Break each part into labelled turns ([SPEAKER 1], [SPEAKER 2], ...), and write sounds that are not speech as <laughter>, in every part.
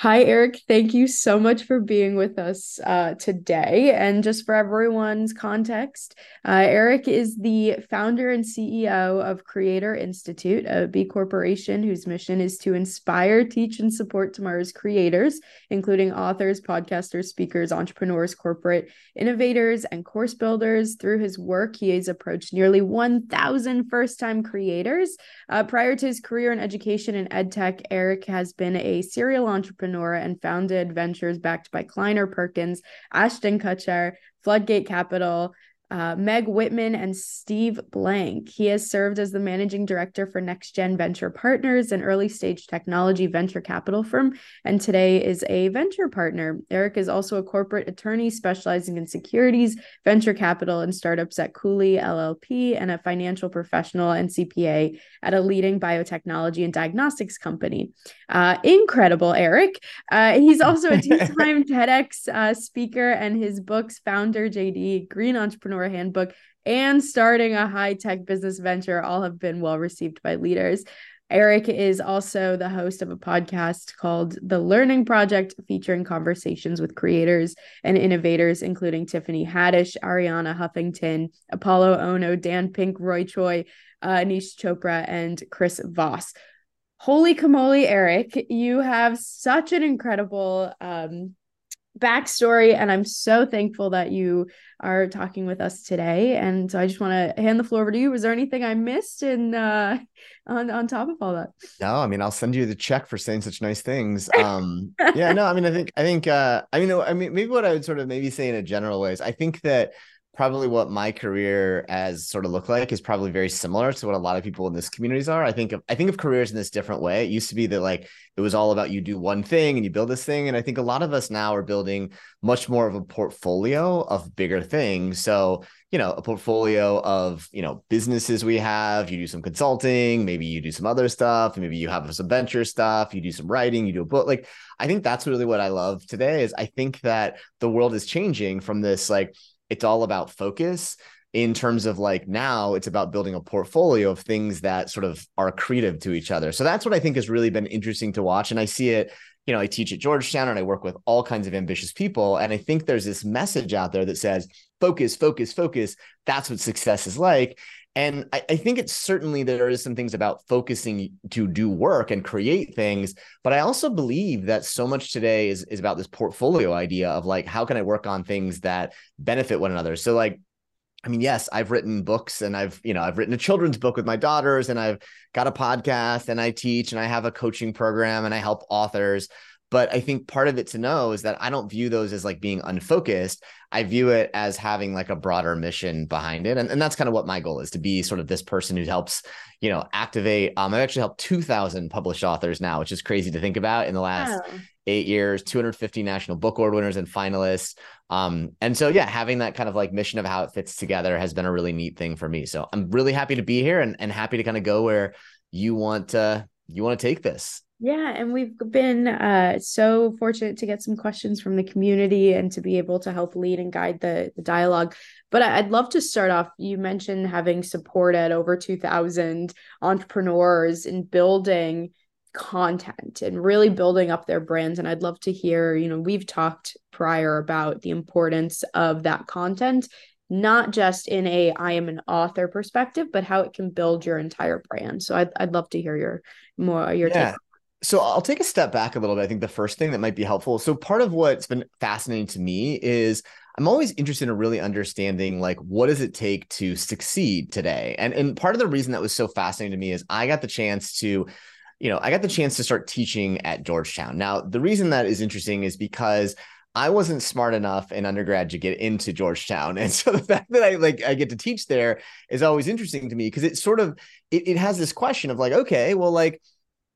[SPEAKER 1] Hi, Eric. Thank you so much for being with us uh, today. And just for everyone's context, uh, Eric is the founder and CEO of Creator Institute, a B corporation whose mission is to inspire, teach, and support tomorrow's creators, including authors, podcasters, speakers, entrepreneurs, corporate innovators, and course builders. Through his work, he has approached nearly 1,000 first time creators. Uh, prior to his career in education and edtech, Eric has been a serial entrepreneur entrepreneur and founded ventures backed by Kleiner Perkins, Ashton Kutcher, Floodgate Capital, uh, Meg Whitman and Steve Blank. He has served as the managing director for Next Gen Venture Partners, an early stage technology venture capital firm, and today is a venture partner. Eric is also a corporate attorney specializing in securities, venture capital, and startups at Cooley LLP, and a financial professional and CPA at a leading biotechnology and diagnostics company. Uh, incredible, Eric. Uh, he's also a <laughs> two time TEDx uh, speaker, and his books, Founder JD, Green Entrepreneur Handbook, and starting a high tech business venture all have been well received by leaders. Eric is also the host of a podcast called The Learning Project, featuring conversations with creators and innovators, including Tiffany Haddish, Arianna Huffington, Apolo Ohno, Dan Pink, Roy Choi, uh, Aneesh Chopra, and Chris Voss. Holy camole, Eric, you have such an incredible um, backstory and i'm so thankful that you are talking with us today. And so i just want to hand the floor over to you. Was there anything i missed in uh on on top of all that?
[SPEAKER 2] No i mean i'll send you the check for saying such nice things. <laughs> Um yeah no i mean i think i think uh i mean i mean maybe what i would sort of maybe say in a general way is i think that probably what my career has sort of looked like is probably very similar to what a lot of people in this communities are. I think of I think of careers in this different way. It used to be that like it was all about you do one thing and you build this thing. And I think a lot of us now are building much more of a portfolio of bigger things. So, you know, a portfolio of, you know, businesses we have, you do some consulting, maybe you do some other stuff, maybe you have some venture stuff, you do some writing, you do a book. Like I think that's really what I love today is I think that the world is changing from this like it's all about focus in terms of like now it's about building a portfolio of things that sort of are accretive to each other. So that's what I think has really been interesting to watch. And I see it, you know, I teach at Georgetown and I work with all kinds of ambitious people. And I think there's this message out there that says, focus, focus, focus. That's what success is like. And I, I, think it's certainly there is some things about focusing to do work and create things. But I also believe that so much today is, is about this portfolio idea of like, how can I work on things that benefit one another? So like, I mean, yes, I've written books and I've, you know, I've written a children's book with my daughters and I've got a podcast and I teach and I have a coaching program and I help authors. But I think part of it to know is that I don't view those as like being unfocused. I view it as having like a broader mission behind it. And, and that's kind of what my goal is to be sort of this person who helps, you know, activate. Um, I've actually helped 2000 published authors now, which is crazy to think about in the last oh. eight years, 250 national book award winners and finalists. Um, and so, yeah, having that kind of like mission of how it fits together has been a really neat thing for me. So I'm really happy to be here and, and happy to kind of go where you want to, you want to take this.
[SPEAKER 1] Yeah, and we've been uh, so fortunate to get some questions from the community and to be able to help lead and guide the, the dialogue. But I'd love to start off. You mentioned having supported over 2,000 entrepreneurs in building content and really building up their brands. And I'd love to hear, you know, we've talked prior about the importance of that content not just in a I am an author perspective, but how it can build your entire brand. So I'd, I'd love to hear your more your yeah. take
[SPEAKER 2] so I'll take a step back a little bit. I think the first thing that might be helpful. So part of what's been fascinating to me is I'm always interested in really understanding like what does it take to succeed today. And and part of the reason that was so fascinating to me is I got the chance to you know, I got the chance to start teaching at Georgetown. Now, the reason that is interesting is because I wasn't smart enough in undergrad to get into Georgetown. <laughs> And so the fact that I like I get to teach there is always interesting to me because it sort of it, it has this question of like, okay, well, like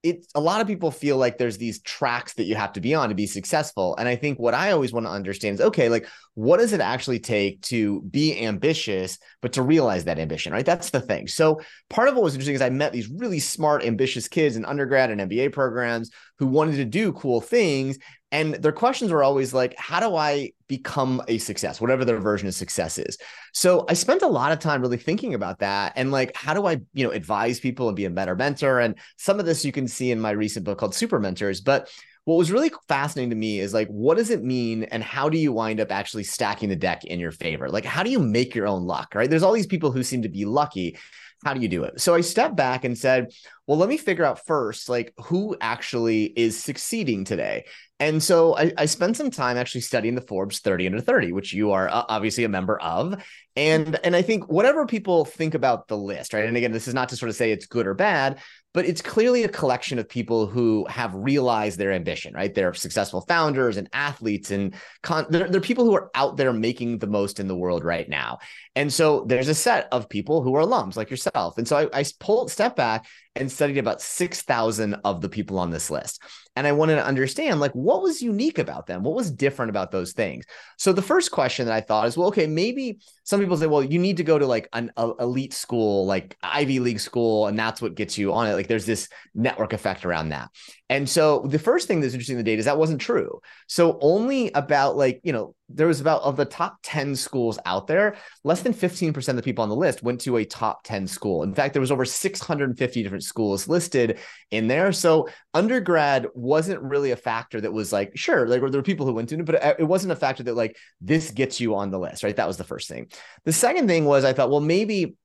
[SPEAKER 2] it a lot of people feel like there's these tracks that you have to be on to be successful. And i think what i always want to understand is okay like what does it actually take to be ambitious but to realize that ambition right? That's the thing. So part of what was interesting is i met these really smart ambitious kids in undergrad and mba programs who wanted to do cool things And their questions were always like, how do I become a success, whatever their version of success is? So I spent a lot of time really thinking about that and like, how do I, you know, advise people and be a better mentor? And some of this you can see in my recent book called Super Mentors. But what was really fascinating to me is like, what does it mean and how do you wind up actually stacking the deck in your favor? Like, how do you make your own luck, right? There's all these people who seem to be lucky. How do you do it? So I stepped back and said, well, let me figure out first, like, who actually is succeeding today. And so I, I, spent some time actually studying the Forbes 30 under 30, which you are uh, obviously a member of. And and I think whatever people think about the list, right? And again, this is not to sort of say it's good or bad, but it's clearly a collection of people who have realized their ambition, right? They're successful founders and athletes, and con- they're, they're people who are out there making the most in the world right now. And so there's a set of people who are alums like yourself. And so I, I pulled step back and studied about 6,000 of the people on this list. And I wanted to understand like what was unique about them? What was different about those things? So the first question that I thought is, well, okay, maybe some people say, well, you need to go to like an a, elite school, like Ivy League school, and that's what gets you on it. Like there's this network effect around that. And so the first thing that's interesting in the data is that wasn't true. So only about like, you know, there was about of the top 10 schools out there, less than 15% of the people on the list went to a top 10 school. In fact, there was over 650 different schools listed in there. So undergrad wasn't really a factor that was like, sure, like there were people who went to it, but it wasn't a factor that like this gets you on the list, right? That was the first thing. The second thing was I thought, well, maybe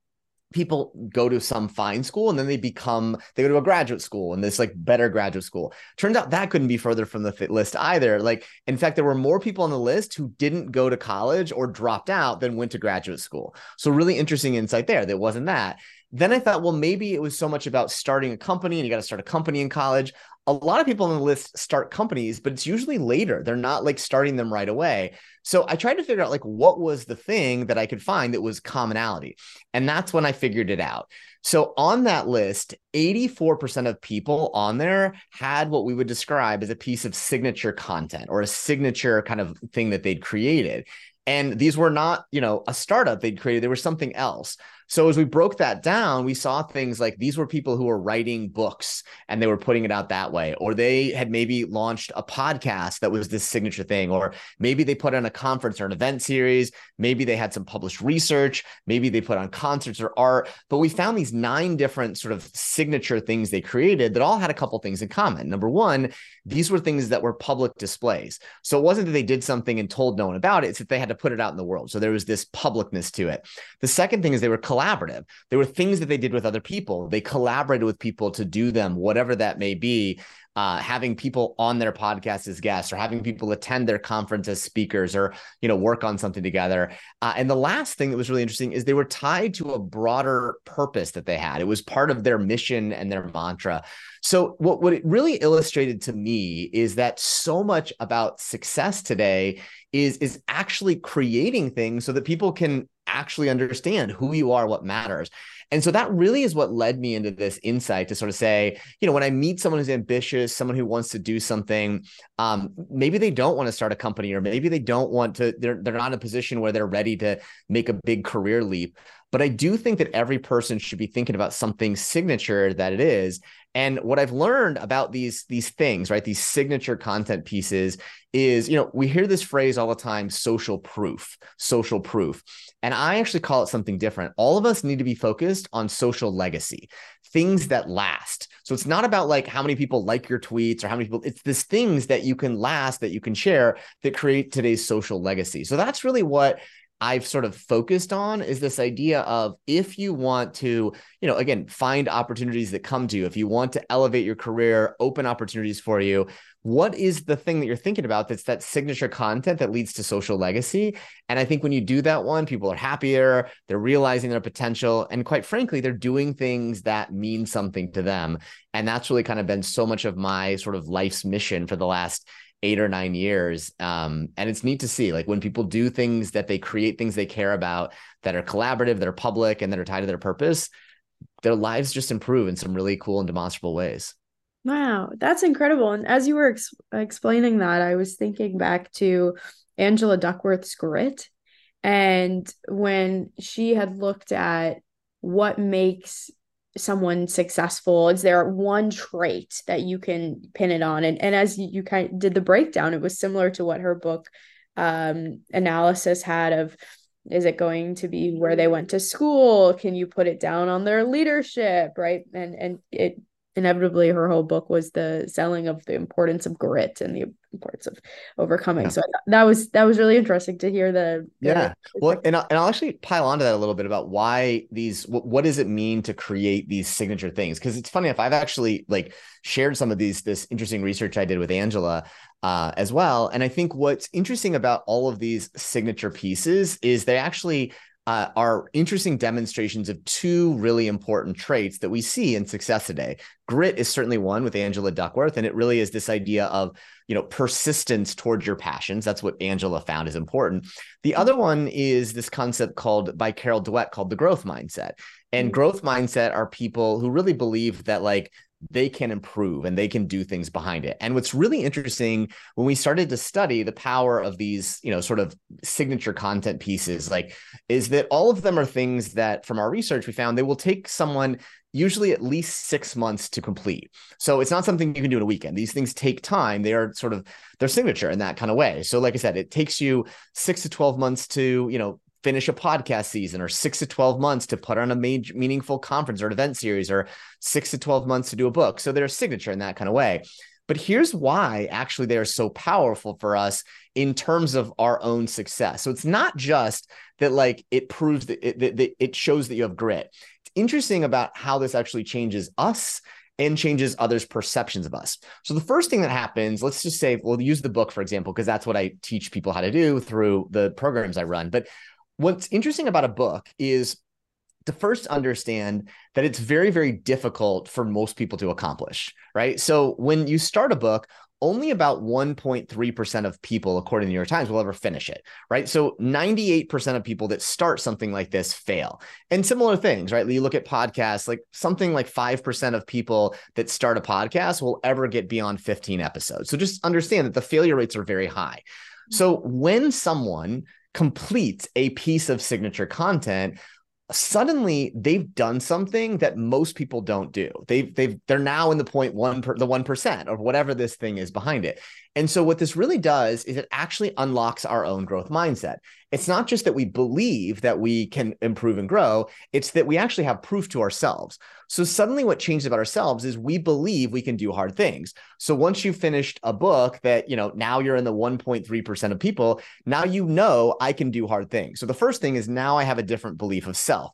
[SPEAKER 2] people go to some fine school and then they become they go to a graduate school and this like better graduate school. Turns out that couldn't be further from the list either. Like in fact there were more people on the list who didn't go to college or dropped out than went to graduate school. So really interesting insight there. That wasn't that then I thought, well, maybe it was so much about starting a company and you got to start a company in college a lot of people on the list start companies, but it's usually later. They're not like starting them right away. So I tried to figure out like what was the thing that I could find that was commonality. And that's when I figured it out. So on that list, 84% of people on there had what we would describe as a piece of signature content or a signature kind of thing that they'd created. And these were not, you know, a startup they'd created, they were something else. So as we broke that down, we saw things like these were people who were writing books and they were putting it out that way, or they had maybe launched a podcast that was this signature thing, or maybe they put on a conference or an event series, maybe they had some published research, maybe they put on concerts or art. But we found these nine different sort of signature things they created that all had a couple things in common. Number one, these were things that were public displays. So it wasn't that they did something and told no one about it, it's that they had to put it out in the world. So there was this publicness to it. The second thing is they were collaborative. There were things that they did with other people. They collaborated with people to do them, whatever that may be uh, having people on their podcast as guests or having people attend their conference as speakers or you know work on something together uh, and the last thing that was really interesting is they were tied to a broader purpose that they had it was part of their mission and their mantra so what, what it really illustrated to me is that so much about success today is is actually creating things so that people can actually understand who you are what matters and so that really is what led me into this insight to sort of say, you know, when I meet someone who's ambitious, someone who wants to do something, um, maybe they don't want to start a company, or maybe they don't want to, they're, they're not in a position where they're ready to make a big career leap. But I do think that every person should be thinking about something signature that it is. And what I've learned about these these things, right, these signature content pieces is, you know, we hear this phrase all the time, social proof, social proof. And I actually call it something different. All of us need to be focused on social legacy, things that last. So it's not about like how many people like your tweets or how many people, it's this things that you can last, that you can share that create today's social legacy. So that's really what I've sort of focused on is this idea of if you want to, you know, again, find opportunities that come to you, if you want to elevate your career, open opportunities for you, what is the thing that you're thinking about that's that signature content that leads to social legacy? And I think when you do that one, people are happier, they're realizing their potential, and quite frankly, they're doing things that mean something to them. And that's really kind of been so much of my sort of life's mission for the last eight or nine years. Um, and it's neat to see like when people do things that they create things they care about that are collaborative, that are public, and that are tied to their purpose, their lives just improve in some really cool and demonstrable ways.
[SPEAKER 1] Wow, that's incredible. And as you were ex- explaining that, I was thinking back to Angela Duckworth's grit. And when she had looked at what makes someone successful? Is there one trait that you can pin it on? And and as you, kind of did the breakdown, it was similar to what her book um, analysis had of is it going to be where they went to school? Can you put it down on their leadership? Right. And and it inevitably her whole book was the selling of the importance of grit and the importance of overcoming. Yeah. So that was that was really interesting to hear the,
[SPEAKER 2] the yeah. well, and I'll, and I'll actually pile onto that a little bit about why these what, what does it mean to create these signature things? Because it's funny if I've actually like shared some of these this interesting research I did with Angela uh, as well. And I think what's interesting about all of these signature pieces is they actually uh, are interesting demonstrations of two really important traits that we see in success today. Grit is certainly one with Angela Duckworth, and it really is this idea of you know persistence towards your passions. That's what Angela found is important. The other one is this concept called by Carol Dweck called the growth mindset. And mm-hmm. growth mindset are people who really believe that like they can improve and they can do things behind it. And what's really interesting when we started to study the power of these, you know, sort of signature content pieces, like, is that all of them are things that from our research we found they will take someone usually at least six months to complete. So it's not something you can do in a weekend. These things take time. They are sort of their signature in that kind of way. So, like I said, it takes you six to 12 months to, you know, finish a podcast season or six to 12 months to put on a major meaningful conference or an event series or six to 12 months to do a book. So they're a signature in that kind of way. But here's why actually they are so powerful for us in terms of our own success. So it's not just that like it proves that it, that it shows that you have grit. It's interesting about how this actually changes us and changes others' perceptions of us. So the first thing that happens, let's just say, we'll use the book for example, because that's what I teach people how to do through the programs I run. But what's interesting about a book is to first understand that it's very very difficult for most people to accomplish right? So when you start a book only about 1.3% of people according to the new york times will ever finish it right? So 98% of people that start something like this fail. And similar things right? You look at podcasts like something like 5% of people that start a podcast will ever get beyond 15 episodes. So just understand that the failure rates are very high. So when someone completes a piece of signature content suddenly they've done something that most people don't do. They've they've they're now in the point one per, the one percent or whatever this thing is behind it. And so what this really does is it actually unlocks our own growth mindset. It's not just that we believe that we can improve and grow, it's that we actually have proof to ourselves. So suddenly what changes about ourselves is we believe we can do hard things. So once you've finished a book that, you know, now you're in the 1.3% of people, now you know I can do hard things. So the first thing is now I have a different belief of self.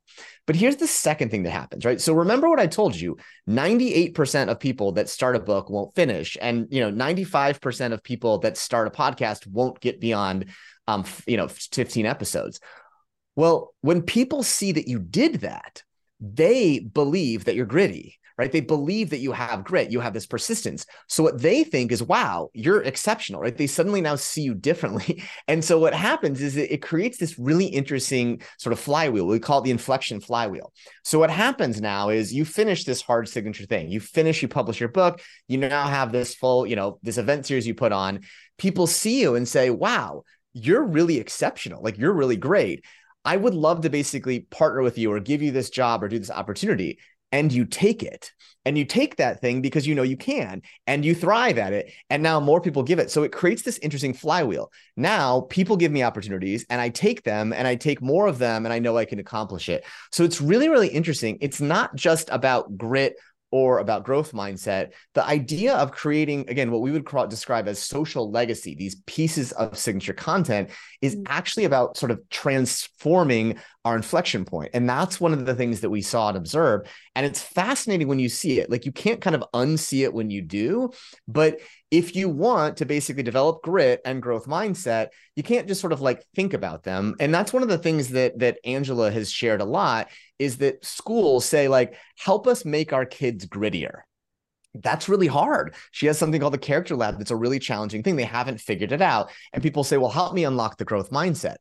[SPEAKER 2] But here's the second thing that happens, right? So remember what I told you 98% of people that start a book won't finish. And, you know, 95% of people that start a podcast won't get beyond, um, you know, 15 episodes. Well, when people see that you did that, they believe that you're gritty right? They believe that you have grit, you have this persistence. So what they think is, wow, you're exceptional, right? They suddenly now see you differently. <laughs> And so what happens is it, creates this really interesting sort of flywheel. We call it the inflection flywheel. So what happens now is you finish this hard signature thing. You finish, you publish your book, you now have this full, you know, this event series you put on. People see you and say, wow, you're really exceptional. Like you're really great. I would love to basically partner with you or give you this job or do this opportunity and you take it and you take that thing because you know you can and you thrive at it and now more people give it. So it creates this interesting flywheel. Now people give me opportunities and i take them and i take more of them and i know i can accomplish it. So it's really really interesting. It's not just about grit or about growth mindset, the idea of creating, again, what we would call, describe as social legacy, these pieces of signature content, is mm. actually about sort of transforming our inflection point. And that's one of the things that we saw and observed. And it's fascinating when you see it. Like you can't kind of unsee it when you do. But if you want to basically develop grit and growth mindset, you can't just sort of like think about them. And that's one of the things that that Angela has shared a lot is that schools say, like, help us make our kids grittier that's really hard. She has something called the character lab that's a really challenging thing. They haven't figured it out. And people say, well, help me unlock the growth mindset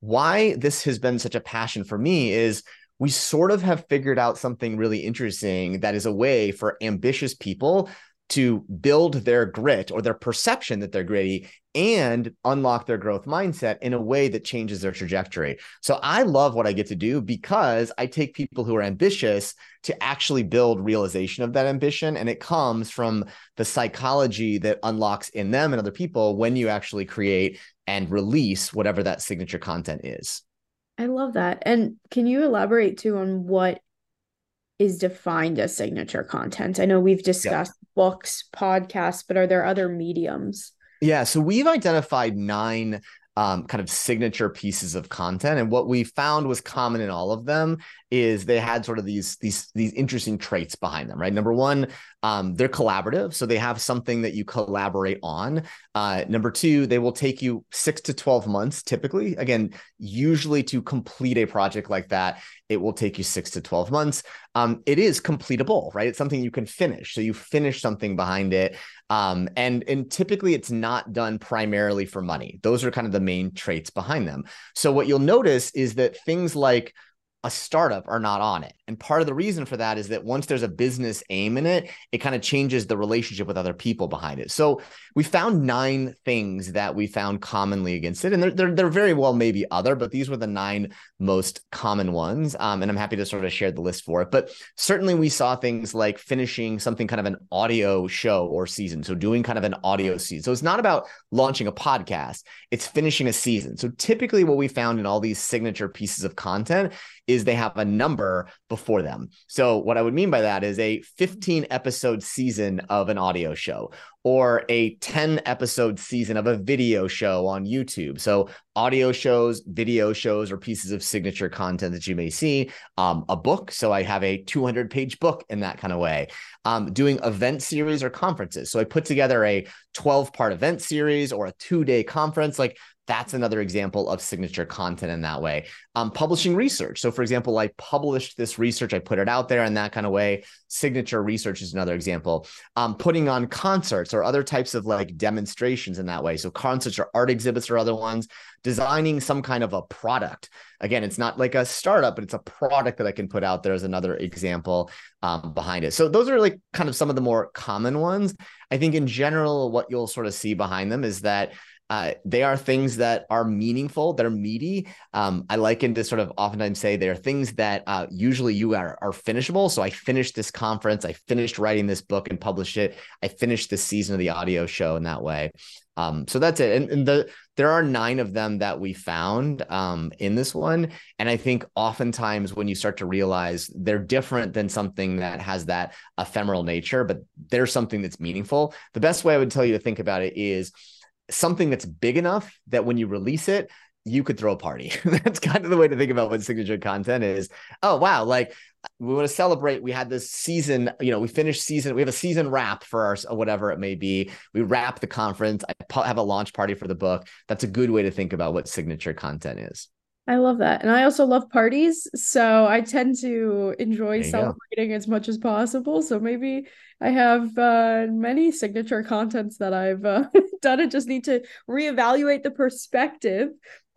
[SPEAKER 2] why this has been such a passion for me is we sort of have figured out something really interesting that is a way for ambitious people to build their grit or their perception that they're gritty and unlock their growth mindset in a way that changes their trajectory. So I love what I get to do because I take people who are ambitious to actually build realization of that ambition. And it comes from the psychology that unlocks in them and other people when you actually create and release whatever that signature content is.
[SPEAKER 1] I love that. And can you elaborate too on what is defined as signature content? I know we've discussed yep. books, podcasts, but are there other mediums?
[SPEAKER 2] Yeah, so we've identified nine um, kind of signature pieces of content, and what we found was common in all of them is they had sort of these these these interesting traits behind them. Right, number one, um, they're collaborative, so they have something that you collaborate on. Uh, number two, they will take you six to twelve months, typically. Again, usually to complete a project like that, it will take you six to 12 months. Um, it is completable, right? It's something you can finish. So you finish something behind it. Um, and, and typically it's not done primarily for money. Those are kind of the main traits behind them. So what you'll notice is that things like a startup are not on it. And part of the reason for that is that once there's a business aim in it, it kind of changes the relationship with other people behind it. So we found nine things that we found commonly against it. And there, there, there very well maybe other, but these were the nine most common ones. Um, and I'm happy to sort of share the list for it. But certainly we saw things like finishing something kind of an audio show or season. So doing kind of an audio season. So it's not about launching a podcast, it's finishing a season. So typically what we found in all these signature pieces of content is they have a number before them. So what I would mean by that is a 15 episode season of an audio show or a 10 episode season of a video show on YouTube. So audio shows, video shows, or pieces of signature content that you may see. Um, a book. So I have a 200 page book in that kind of way. Um, doing event series or conferences. So I put together a 12 part event series or a two day conference. Like that's another example of signature content in that way. Um, publishing research. So, for example, I published this research, I put it out there in that kind of way. Signature research is another example. Um, putting on concerts or other types of like demonstrations in that way. So, concerts or art exhibits or other ones. Designing some kind of a product. Again, it's not like a startup, but it's a product that I can put out there as another example um, behind it. So, those are like kind of some of the more common ones. I think in general, what you'll sort of see behind them is that uh, they are things that are meaningful. They're meaty. Um, I liken to sort of oftentimes say they're things that uh, usually you are, are finishable. So I finished this conference. I finished writing this book and published it. I finished this season of the audio show in that way. Um, so that's it. And, and, the there are nine of them that we found um, in this one. And I think oftentimes when you start to realize they're different than something that has that ephemeral nature, but there's something that's meaningful. The best way I would tell you to think about it is something that's big enough that when you release it, you could throw a party. <laughs> that's kind of the way to think about what signature content is. Oh, wow. Like we want to celebrate. We had this season, you know, we finished season, we have a season wrap for our, whatever it may be. We wrap the conference. I have a launch party for the book. That's a good way to think about what signature content is.
[SPEAKER 1] I love that. And I also love parties. So I tend to enjoy celebrating go. as much as possible. So maybe I have uh, many signature contents that I've uh, <laughs> done. and just need to reevaluate the perspective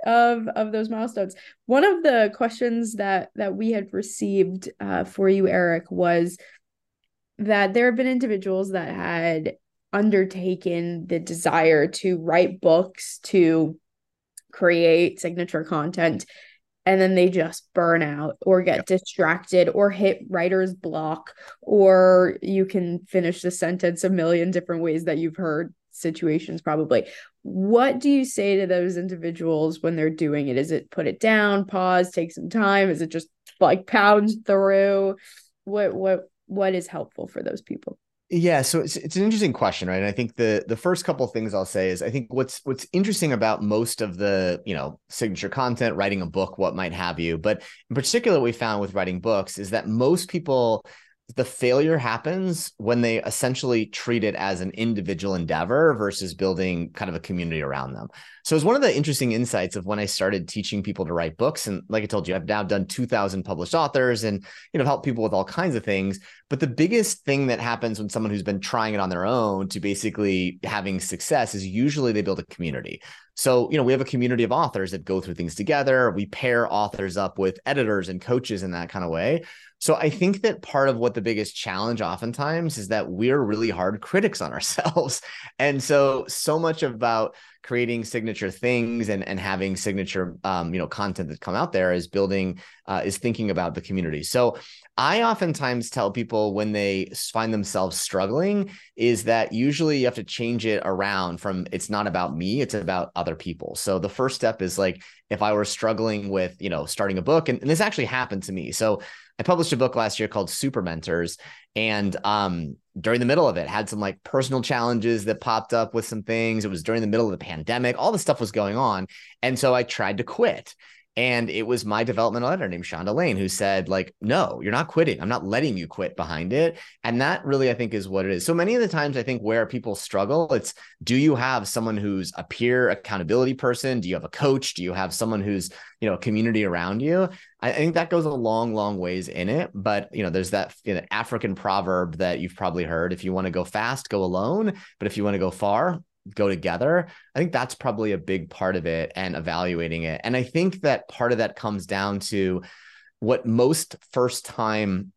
[SPEAKER 1] of of those milestones. One of the questions that that we had received uh, for you, Eric, was that there have been individuals that had undertaken the desire to write books to create signature content and then they just burn out or get yep. distracted or hit writer's block or you can finish the sentence a million different ways that you've heard situations probably. What do you say to those individuals when they're doing it? Is it put it down pause take some time? Is it just like pound through? What what what is helpful for those people
[SPEAKER 2] yeah, so it's it's an interesting question, right? And I think the the first couple of things I'll say is I think what's what's interesting about most of the you know signature content, writing a book, what might have you, but in particular, we found with writing books is that most people the failure happens when they essentially treat it as an individual endeavor versus building kind of a community around them. So it's one of the interesting insights of when I started teaching people to write books. And like I told you, I've now done 2000 published authors and, you know, help people with all kinds of things. But the biggest thing that happens when someone who's been trying it on their own to basically having success is usually they build a community. So, you know, we have a community of authors that go through things together. We pair authors up with editors and coaches in that kind of way. So I think that part of what the biggest challenge oftentimes is that we're really hard critics on ourselves. <laughs> And so so much about creating signature things and, and having signature um, you know content that come out there is building uh, is thinking about the community. So I oftentimes tell people when they find themselves struggling is that usually you have to change it around from it's not about me, it's about other people. So the first step is like if I were struggling with, you know, starting a book, and, and this actually happened to me. So I published a book last year called Super Mentors. And um, during the middle of it, had some like personal challenges that popped up with some things. It was during the middle of the pandemic, all this stuff was going on. And so I tried to quit. And it was my developmental editor named Shonda Lane who said, like, no, you're not quitting. I'm not letting you quit behind it. And that really, I think, is what it is. So many of the times, I think where people struggle, it's do you have someone who's a peer accountability person? Do you have a coach? Do you have someone who's, you know, a community around you? I think that goes a long, long ways in it. But, you know, there's that you know, African proverb that you've probably heard if you want to go fast, go alone. But if you want to go far, go together. I think that's probably a big part of it and evaluating it. And I think that part of that comes down to what most first time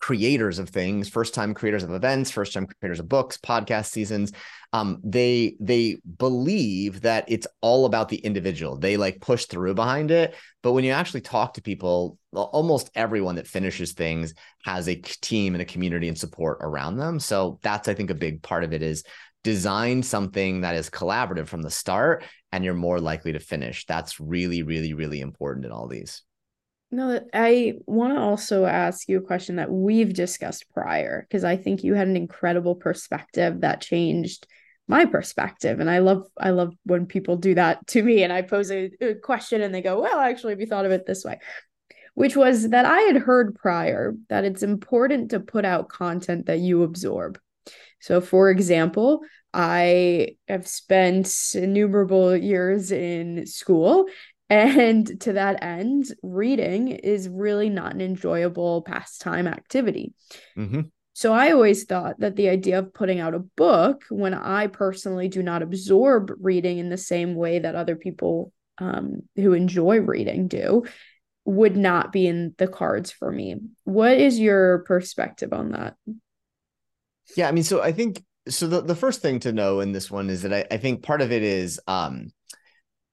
[SPEAKER 2] creators of things first time creators of events first time creators of books podcast seasons um, they they believe that it's all about the individual they like push through behind it but when you actually talk to people almost everyone that finishes things has a team and a community and support around them so that's i think a big part of it is design something that is collaborative from the start and you're more likely to finish. That's really really really important in all these.
[SPEAKER 1] No i want to also ask you a question that we've discussed prior because i think you had an incredible perspective that changed my perspective. And i love i love when people do that to me and i pose a, a question and they go well actually have you thought of it this way? Which was that i had heard prior that it's important to put out content that you absorb so, for example, I have spent innumerable years in school. And to that end, reading is really not an enjoyable pastime activity. Mm-hmm. So I always thought that the idea of putting out a book when I personally do not absorb reading in the same way that other people um, who enjoy reading do would not be in the cards for me. What is your perspective on that?
[SPEAKER 2] Yeah, I mean, so I think so. The, the first thing to know in this one is that I, I think part of it is um,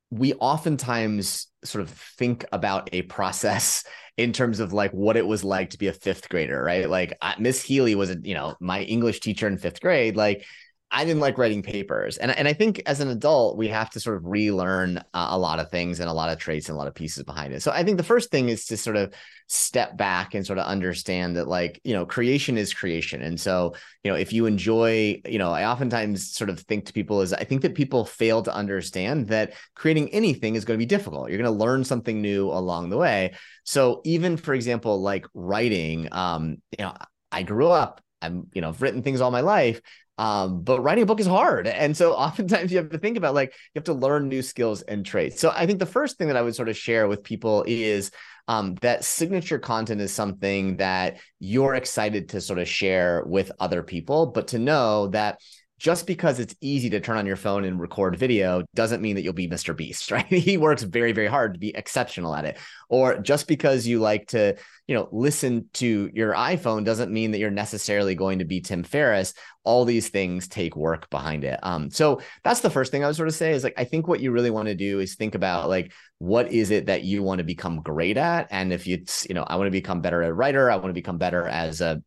[SPEAKER 2] we oftentimes sort of think about a process in terms of like what it was like to be a fifth grader, right? Like Miss Healy was, a, you know, my English teacher in fifth grade. Like I didn't like writing papers. And, and I think as an adult, we have to sort of relearn uh, a lot of things and a lot of traits and a lot of pieces behind it. So I think the first thing is to sort of step back and sort of understand that, like, you know, creation is creation. And so, you know, if you enjoy, you know, I oftentimes sort of think to people is I think that people fail to understand that creating anything is going to be difficult. You're going to learn something new along the way. So even, for example, like writing, um, you know, I grew up I'm, you know, I've written things all my life. Um, but writing a book is hard. And so <laughs> oftentimes you have to think about like you have to learn new skills and traits. So I think the first thing that I would sort of share with people is um, that signature content is something that you're excited to sort of share with other people, but to know that just because it's easy to turn on your phone and record video doesn't mean that you'll be Mr. Beast, <laughs> right? he works very, very hard to be exceptional at it. Or just because you like to, you know, listen to your iPhone doesn't mean that you're necessarily going to be Tim Ferriss. All these things take work behind it. Um, so that's the first thing I would sort of say is like, I think what you really want to do is think about like, what is it that you want to become great at? And if it's, you know, I want to become better at writer, I want to become better as a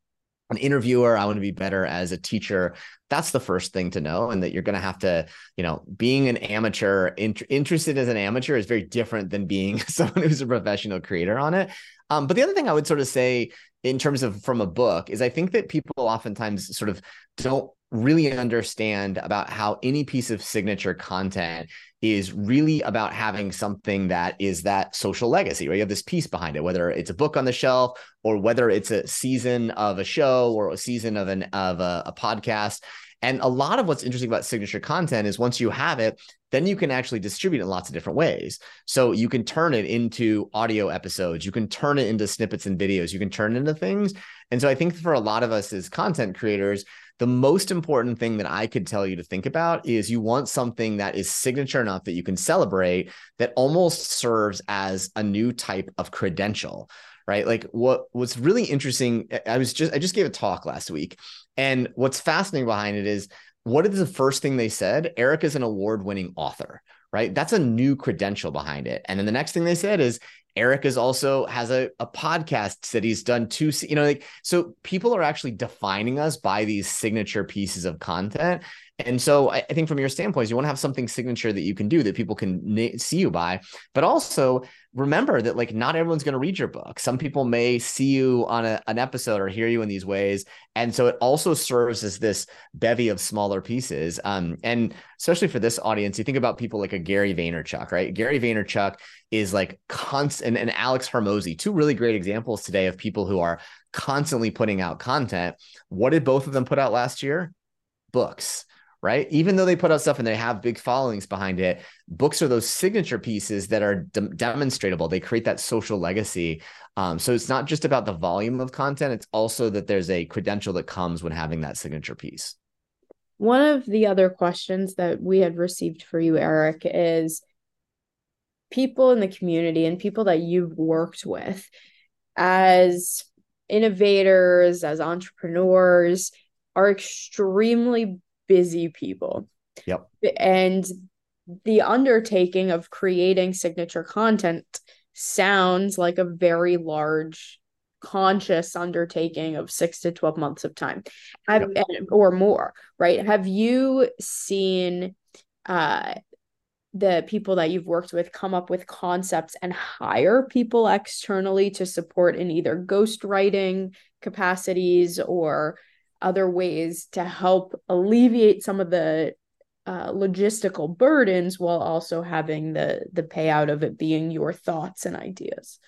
[SPEAKER 2] an interviewer i want to be better as a teacher. That's the first thing to know and that you're going to have to you know being an amateur in, interested as an amateur is very different than being <laughs> someone who's a professional creator on it. Um, but the other thing i would sort of say in terms of from a book is i think that people oftentimes sort of don't really understand about how any piece of signature content is really about having something that is that social legacy, right? You have this piece behind it, whether it's a book on the shelf or whether it's a season of a show or a season of an of a, a podcast. And a lot of what's interesting about signature content is once you have it, then you can actually distribute it in lots of different ways. So you can turn it into audio episodes, you can turn it into snippets and videos, you can turn it into things. And so I think for a lot of us as content creators, the most important thing that I could tell you to think about is you want something that is signature enough that you can celebrate that almost serves as a new type of credential right like what what's really interesting i was just i just gave a talk last week and what's fascinating behind it is what is the first thing they said? Eric is an award-winning author right? That's a new credential behind it. And then the next thing they said is Eric is also has a, a podcast that he's done two, you know, like so people are actually defining us by these signature pieces of content. And so I, I think from your standpoint, you want to have something signature that you can do that people can na- see you by, but also remember that like not everyone's going to read your book. Some people may see you on a, an episode or hear you in these ways. And so it also serves as this bevy of smaller pieces. Um, and especially for this audience, you think about people like a Gary Vaynerchuk, right? Gary Vaynerchuk is like constant and Alex Hormozi, two really great examples today of people who are constantly putting out content. What did both of them put out last year? Books right? Even though they put out stuff and they have big followings behind it, books are those signature pieces that are de- demonstrable. They create that social legacy. Um, so it's not just about the volume of content, it's also that there's a credential that comes when having that signature piece.
[SPEAKER 1] One of the other questions that we had received for you, Eric, is people in the community and people that you've worked with as innovators, as entrepreneurs, are extremely busy people.
[SPEAKER 2] Yep.
[SPEAKER 1] And the undertaking of creating signature content sounds like a very large conscious undertaking of 6 to 12 months of time have, yep. or more right have you seen uh the people that you've worked with come up with concepts and hire people externally to support in either ghostwriting capacities or other ways to help alleviate some of the uh, logistical burdens while also having the the payout of it being your thoughts and ideas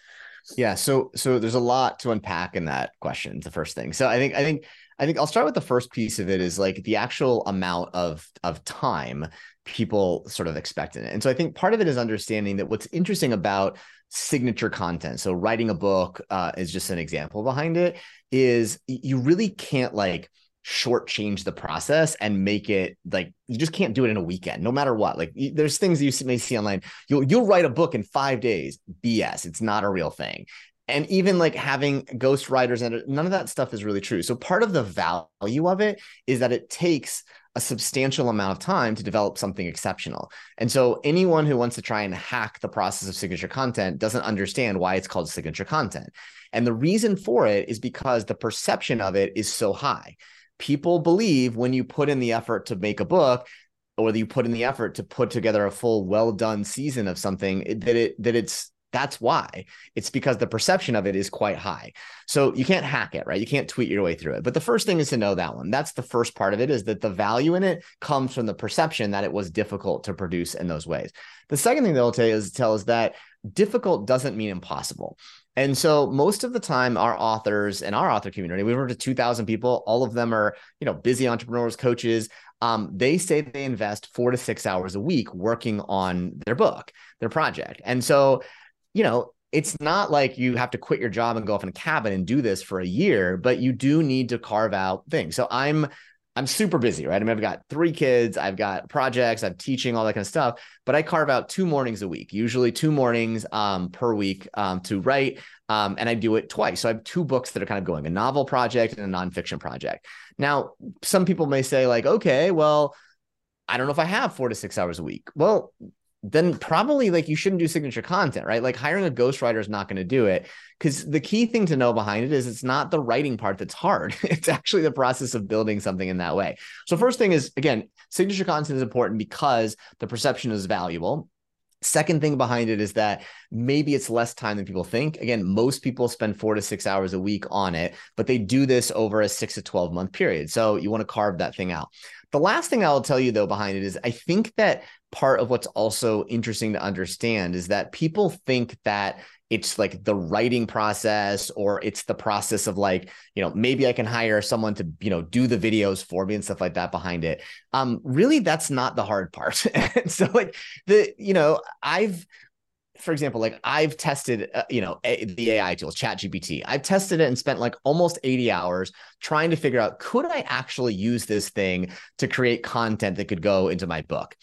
[SPEAKER 2] yeah so so there's a lot to unpack in that question the first thing so i think i think i think i'll start with the first piece of it is like the actual amount of of time people sort of expect in it and so i think part of it is understanding that what's interesting about signature content. So writing a book uh, is just an example behind it. Is you really can't like shortchange the process and make it like you just can't do it in a weekend, no matter what. Like there's things you may see online. You'll you'll write a book in five days. BS. It's not a real thing. And even like having ghost writers and uh, none of that stuff is really true. So part of the value of it is that it takes a substantial amount of time to develop something exceptional. And so anyone who wants to try and hack the process of signature content doesn't understand why it's called signature content. And the reason for it is because the perception of it is so high. People believe when you put in the effort to make a book or that you put in the effort to put together a full well done season of something that it that it's that's why. It's because the perception of it is quite high. So you can't hack it, right? You can't tweet your way through it. But the first thing is to know that one. That's the first part of it is that the value in it comes from the perception that it was difficult to produce in those ways. The second thing they'll tell is tell is that difficult doesn't mean impossible. And so most of the time, our authors and our author community, we've worked with 2,000 people. All of them are, you know, busy entrepreneurs, coaches. Um, they say they invest four to six hours a week working on their book, their project. And so you know, it's not like you have to quit your job and go off in a cabin and do this for a year, but you do need to carve out things. So I'm I'm super busy, right? I mean, I've got three kids, I've got projects, I'm teaching, all that kind of stuff, but I carve out two mornings a week, usually two mornings um, per week um, to write. Um, and I do it twice. So I have two books that are kind of going a novel project and a nonfiction project. Now, some people may say, like, okay, well, I don't know if I have four to six hours a week. Well, then probably like you shouldn't do signature content, right? Like hiring a ghostwriter is not going to do it because the key thing to know behind it is it's not the writing part that's hard. <laughs> it's actually the process of building something in that way. So first thing is again, signature content is important because the perception is valuable. Second thing behind it is that maybe it's less time than people think. Again, most people spend four to six hours a week on it, but they do this over a six to 12 month period. So you want to carve that thing out. The last thing I'll tell you though behind it is I think that part of what's also interesting to understand is that people think that it's like the writing process or it's the process of like you know maybe i can hire someone to you know do the videos for me and stuff like that behind it. Um really that's not the hard part. <laughs> So like the you know i've for example, like I've tested, uh, you know, a, the AI tools, ChatGPT. I've tested it and spent like almost 80 hours trying to figure out could I actually use this thing to create content that could go into my book?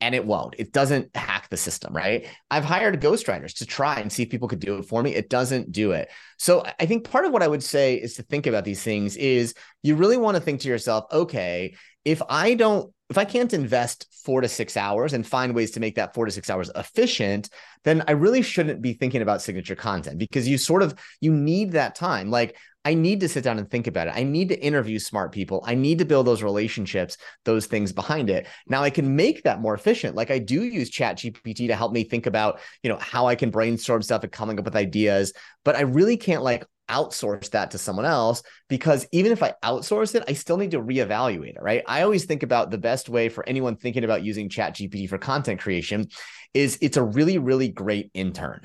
[SPEAKER 2] and it won't. It doesn't hack the system, right? I've hired ghostwriters to try and see if people could do it for me. It doesn't do it. So I think part of what I would say is to think about these things is you really want to think to yourself, okay, if I don't if I can't invest four to six hours and find ways to make that four to six hours efficient, then I really shouldn't be thinking about signature content because you sort of you need that time. Like I need to sit down and think about it. I need to interview smart people. I need to build those relationships, those things behind it. Now I can make that more efficient. Like I do use Chat GPT to help me think about, you know, how I can brainstorm stuff and coming up with ideas, but I really can't like outsource that to someone else because even if I outsource it, I still need to reevaluate it, right? I always think about the best way for anyone thinking about using Chat GPT for content creation is it's a really, really great intern.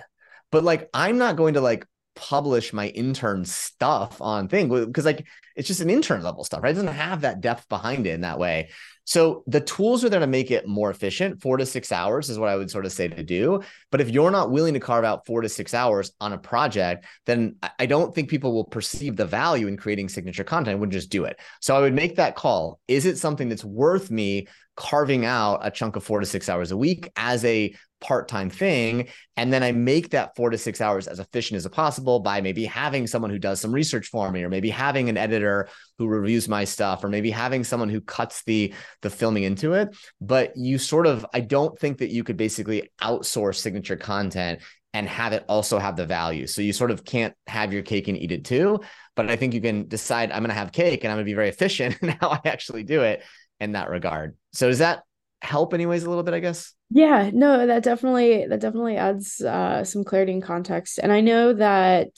[SPEAKER 2] But like, I'm not going to like publish my intern stuff on thing because like it's just an intern level stuff, right? It doesn't have that depth behind it in that way. So the tools are there to make it more efficient. Four to six hours is what I would sort of say to do. But if you're not willing to carve out four to six hours on a project, then I don't think people will perceive the value in creating signature content. I wouldn't just do it. So I would make that call. Is it something that's worth me carving out a chunk of four to six hours a week as a part-time thing and then i make that four to six hours as efficient as possible by maybe having someone who does some research for me or maybe having an editor who reviews my stuff or maybe having someone who cuts the the filming into it but you sort of i don't think that you could basically outsource signature content and have it also have the value so you sort of can't have your cake and eat it too but i think you can decide i'm going to have cake and i'm going to be very efficient <laughs> in how i actually do it in that regard. So does that help anyways a little bit, I guess?
[SPEAKER 1] Yeah, no, that definitely that definitely adds uh some clarity and context. And I know that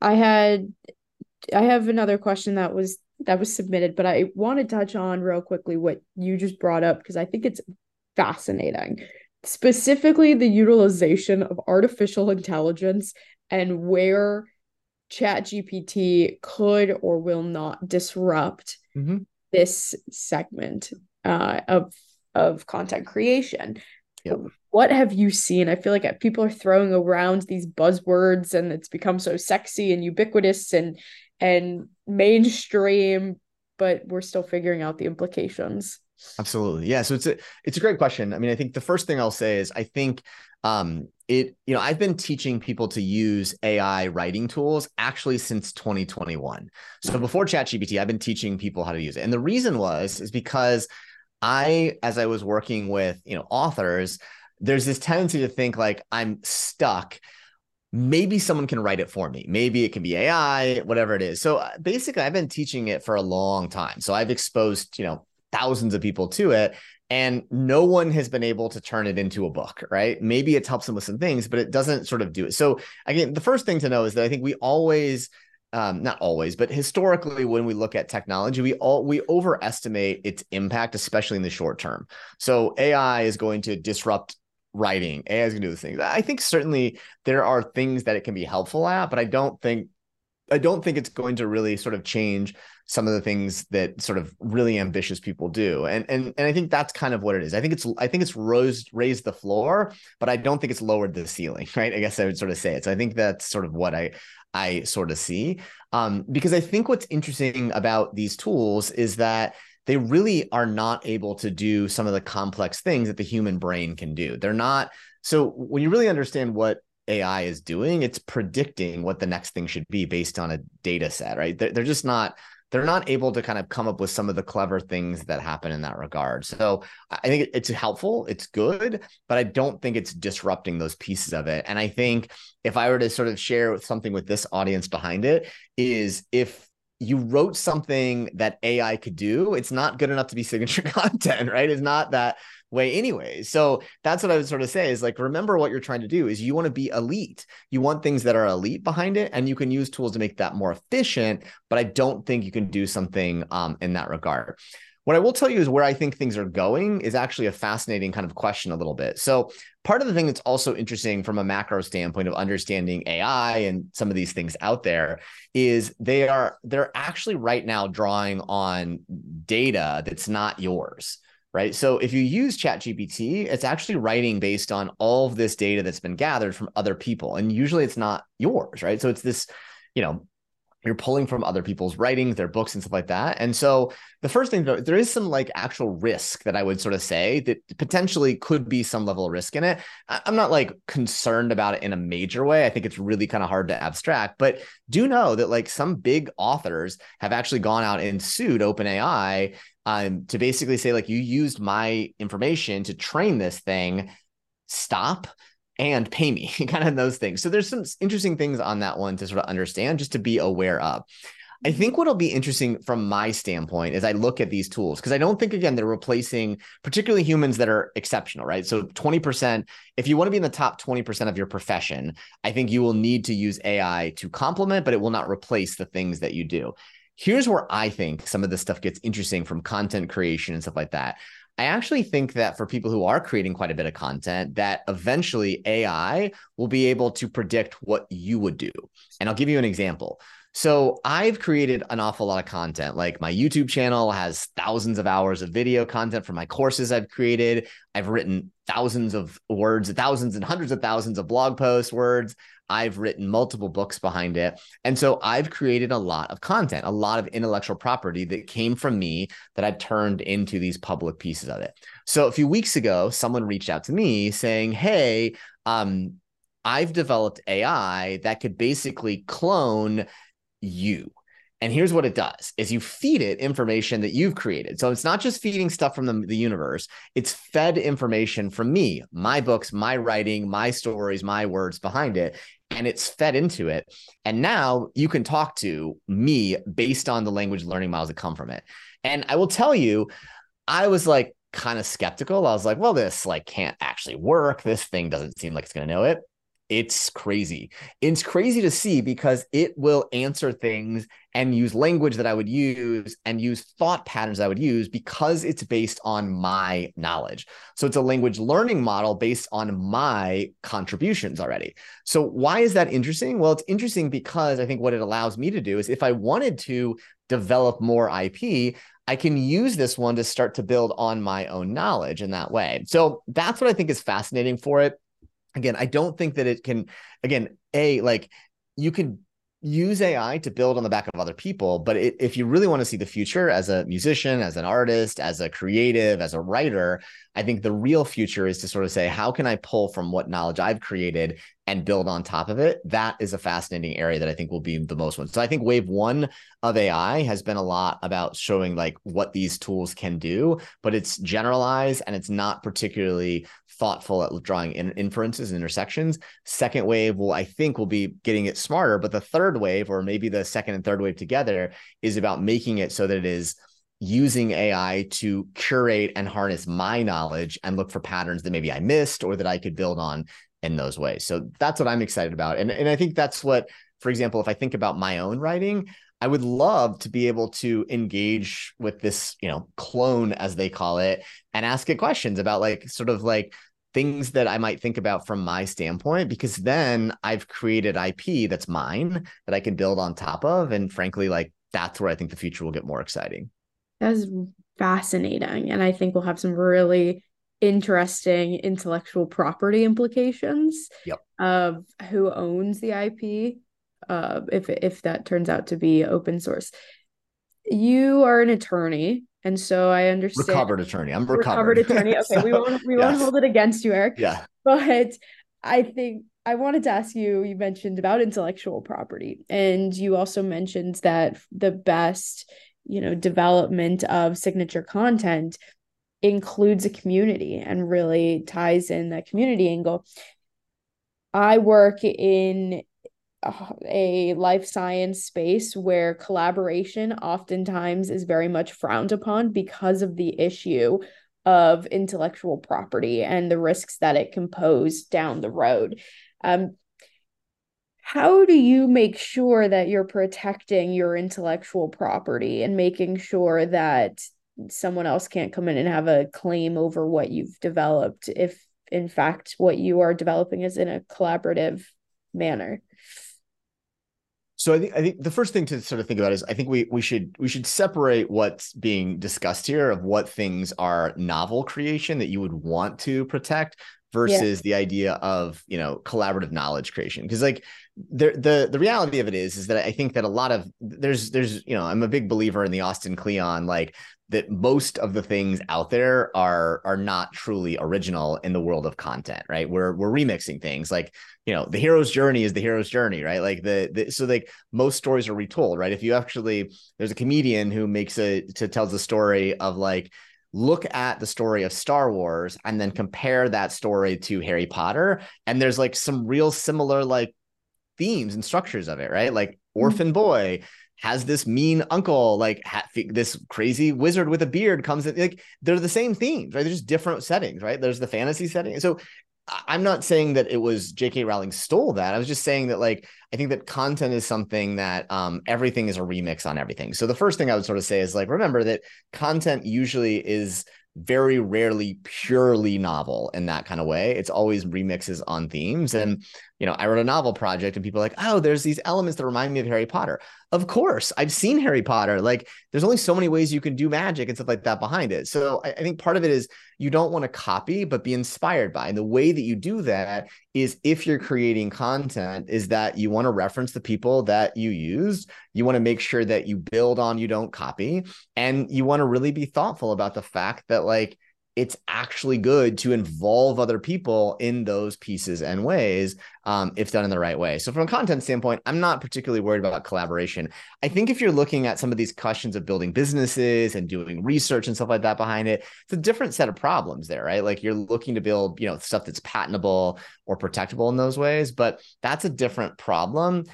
[SPEAKER 1] I had I have another question that was that was submitted, but I want to touch on real quickly what you just brought up because I think it's fascinating. Specifically the utilization of artificial intelligence and where chat gpt could or will not disrupt mm-hmm this segment uh, of of content creation. Yep. What have you seen? I feel like people are throwing around these buzzwords, and it's become so sexy and ubiquitous and and mainstream, but we're still figuring out the implications.
[SPEAKER 2] Absolutely, yeah. So it's a it's a great question. I mean, I think the first thing I'll say is I think um, it you know i've been teaching people to use ai writing tools actually since 2021 so before chatgpt i've been teaching people how to use it and the reason was is because i as i was working with you know authors there's this tendency to think like i'm stuck. Maybe someone can write it for me. Maybe it can be ai whatever it is. So uh, basically i've been teaching it for a long time. So i've exposed you know thousands of people to it and no one has been able to turn it into a book right? Maybe it's helps them with some things but it doesn't sort of do it. So again the first thing to know is that i think we always um, not always but historically when we look at technology we all we overestimate its impact especially in the short term so ai is going to disrupt writing ai is going to do these things i think certainly there are things that it can be helpful at but i don't think i don't think it's going to really sort of change some of the things that sort of really ambitious people do. And and and I think that's kind of what it is. I think it's I think it's rose raised the floor, but I don't think it's lowered the ceiling, <laughs> right? I guess I would sort of say it. So I think that's sort of what I I sort of see. Um, because I think what's interesting about these tools is that they really are not able to do some of the complex things that the human brain can do. They're not so when you really understand what AI is doing, it's predicting what the next thing should be based on a data set, right? They're, they're just not they're not able to kind of come up with some of the clever things that happen in that regard. So I think it's helpful, it's good, but I don't think it's disrupting those pieces of it. And I think if I were to sort of share something with this audience behind it, is if you wrote something that AI could do, it's not good enough to be <laughs> signature content, right? It's not that way anyway. So that's what I would sort of say is like, remember what you're trying to do is you want to be elite. You want things that are elite behind it, and you can use tools to make that more efficient. But I don't think you can do something um, in that regard. What I will tell you is where I think things are going is actually a fascinating kind of question a little bit. So, part of the thing that's also interesting from a macro standpoint of understanding AI and some of these things out there is they are they're actually right now drawing on data that's not yours right? So if you use ChatGPT, it's actually writing based on all of this data that's been gathered from other people. And usually it's not yours, right? So it's this, you know, you're pulling from other people's writings, their books, and stuff like that. And so the first thing though, there is some like actual risk that I would sort of say that potentially could be some level of risk in it. I'm not like concerned about it in a major way. I think it's really kind of hard to abstract, but do know that like some big authors have actually gone out and sued OpenAI um, to basically say like you used my information to train this thing. Stop and pay me, <laughs> kind of those things. So there's some interesting things on that one to sort of understand, just to be aware of. I mm-hmm. think what'll be interesting from my standpoint is I look at these tools, because I don't think again they're replacing particularly humans that are exceptional, right? So 20%, if you want to be in the top 20% of your profession, I think you will need to use AI to complement, but it will not replace the things that you do. Here's where I think some of this stuff gets interesting from content creation and stuff like that. I actually think that for people who are creating quite a bit of content, that eventually AI will be able to predict what you would do. And I'll give you an example. So I've created an awful lot of content. Like my YouTube channel has thousands of hours of video content for my courses I've created. I've written thousands of words, thousands and hundreds of thousands of blog posts, words. I've written multiple books behind it. And so I've created a lot of content, a lot of intellectual property that came from me that I've turned into these public pieces of it. So a few weeks ago, someone reached out to me saying, Hey, um, I've developed AI that could basically clone you. And here's what it does is you feed it information that you've created. So it's not just feeding stuff from the, the universe, it's fed information from me, my books, my writing, my stories, my words behind it. And it's fed into it. And now you can talk to me based on the language learning models that come from it. And I will tell you, I was like kind of skeptical. I was like, well, this like can't actually work. This thing doesn't seem like it's going to know it it's crazy. It's crazy to see because it will answer things and use language that I would use and use thought patterns I would use because it's based on my knowledge. So it's a language learning model based on my contributions already. So why is that interesting? Well, it's interesting because I think what it allows me to do is if I wanted to develop more IP, I can use this one to start to build on my own knowledge in that way. So that's what I think is fascinating for it again, I don't think that it can, again, a like you can use AI to build on the back of other people. But it, if you really want to see the future as a musician, as an artist, as a creative, as a writer, I think the real future is to sort of say, how can I pull from what knowledge I've created and build on top of it? That is a fascinating area that I think will be the most one. So I think wave one of AI has been a lot about showing like what these tools can do, but it's generalized and it's not particularly thoughtful at drawing in inferences and intersections. Second wave will, I think, will be getting it smarter. But the third wave, or maybe the second and third wave together, is about making it so that it is using AI to curate and harness my knowledge and look for patterns that maybe I missed or that I could build on in those ways. So that's what I'm excited about. And, and I think that's what, for example, if I think about my own writing, I would love to be able to engage with this, you know, clone as they call it and ask it questions about like sort of like things that I might think about from my standpoint, because then I've created IP that's mine that I can build on top of. And frankly, like that's where I think the future will get more exciting.
[SPEAKER 1] That's fascinating. And I think we'll have some really interesting intellectual property implications
[SPEAKER 2] yep.
[SPEAKER 1] of who owns the IP uh, if if that turns out to be open source. You are an attorney, and so I understand
[SPEAKER 2] recovered attorney. I'm recovered,
[SPEAKER 1] recovered attorney. <laughs> Okay, so, we won't we yes. won't hold it against you, Eric.
[SPEAKER 2] Yeah,
[SPEAKER 1] but I think I wanted to ask you. You mentioned about intellectual property, and you also mentioned that the best you know development of signature content includes a community and really ties in that community angle. I work in a life science space where collaboration oftentimes is very much frowned upon because of the issue of intellectual property and the risks that it can pose down the road. Um, how do you make sure that you're protecting your intellectual property and making sure that someone else can't come in and have a claim over what you've developed if in fact what you are developing is in a collaborative manner
[SPEAKER 2] so I think I think the first thing to sort of think about is I think we we should we should separate what's being discussed here of what things are novel creation that you would want to protect versus yeah. the idea of you know collaborative knowledge creation because like the the the reality of it is is that I think that a lot of there's there's you know I'm a big believer in the Austin Kleon like that most of the things out there are are not truly original in the world of content right? We're we're remixing things like you know the hero's journey is the hero's journey right? Like the, the so like most stories are retold right? If you actually there's a comedian who makes a to tells the story of like look at the story of Star Wars and then compare that story to Harry Potter and there's like some real similar like themes and structures of it right? Like mm-hmm. orphan boy has this mean uncle, like ha- this crazy wizard with a beard comes in. Like they're the same themes, right? They're just different settings, right? There's the fantasy setting. So I'm not saying that it was J.K. Rowling stole that. I was just saying that, like, I think that content is something that um, everything is a remix on everything. So the first thing I would sort of say is like, remember that content usually is very rarely purely novel in that kind of way. It's always remixes on themes. And, you know, I wrote a novel project and people are like, oh, there's these elements that remind me of Harry Potter. Of course, I've seen Harry Potter. Like, there's only so many ways you can do magic and stuff like that behind it. So I, I think part of it is you don't want to copy, but be inspired by. And the way that you do that is if you're creating content, is that you want to reference the people that you used. You want to make sure that you build on, you don't copy. And you want to really be thoughtful about the fact that, like, it's actually good to involve other people in those pieces and ways um, if done in the right way. So, from a content standpoint, I'm not particularly worried about collaboration. I think if you're looking at some of these questions of building businesses and doing research and stuff like that behind it, it's a different set of problems there, right? Like you're looking to build, you know, stuff that's patentable or protectable in those ways, but that's a different problem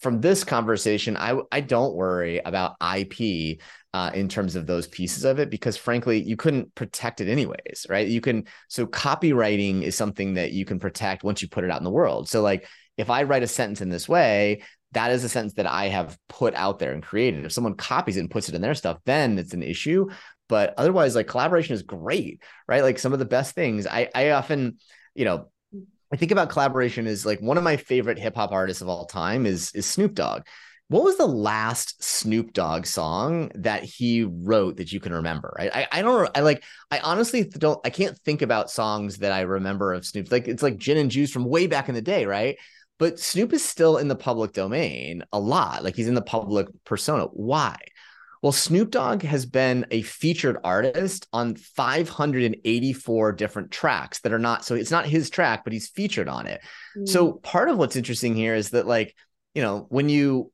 [SPEAKER 2] from this conversation, I I don't worry about IP uh, in terms of those pieces of it because frankly you couldn't protect it anyways right? You can so copyrighting is something that you can protect once you put it out in the world. So like if i write a sentence in this way that is a sentence that i have put out there and created. If someone copies it and puts it in their stuff then it's an issue. But otherwise like collaboration is great right? Like some of the best things i i often you know I think about collaboration is like one of my favorite hip hop artists of all time is is Snoop Dogg what was the last Snoop Dogg song that he wrote that you can remember? Right. I, I don't I like I honestly don't I can't think about songs that I remember of Snoop. Like it's like gin and juice from way back in the day, right? But Snoop is still in the public domain a lot. Like he's in the public persona. Why? Well, Snoop Dogg has been a featured artist on 584 different tracks that are not so it's not his track, but he's featured on it. Mm. So part of what's interesting here is that like, you know, when you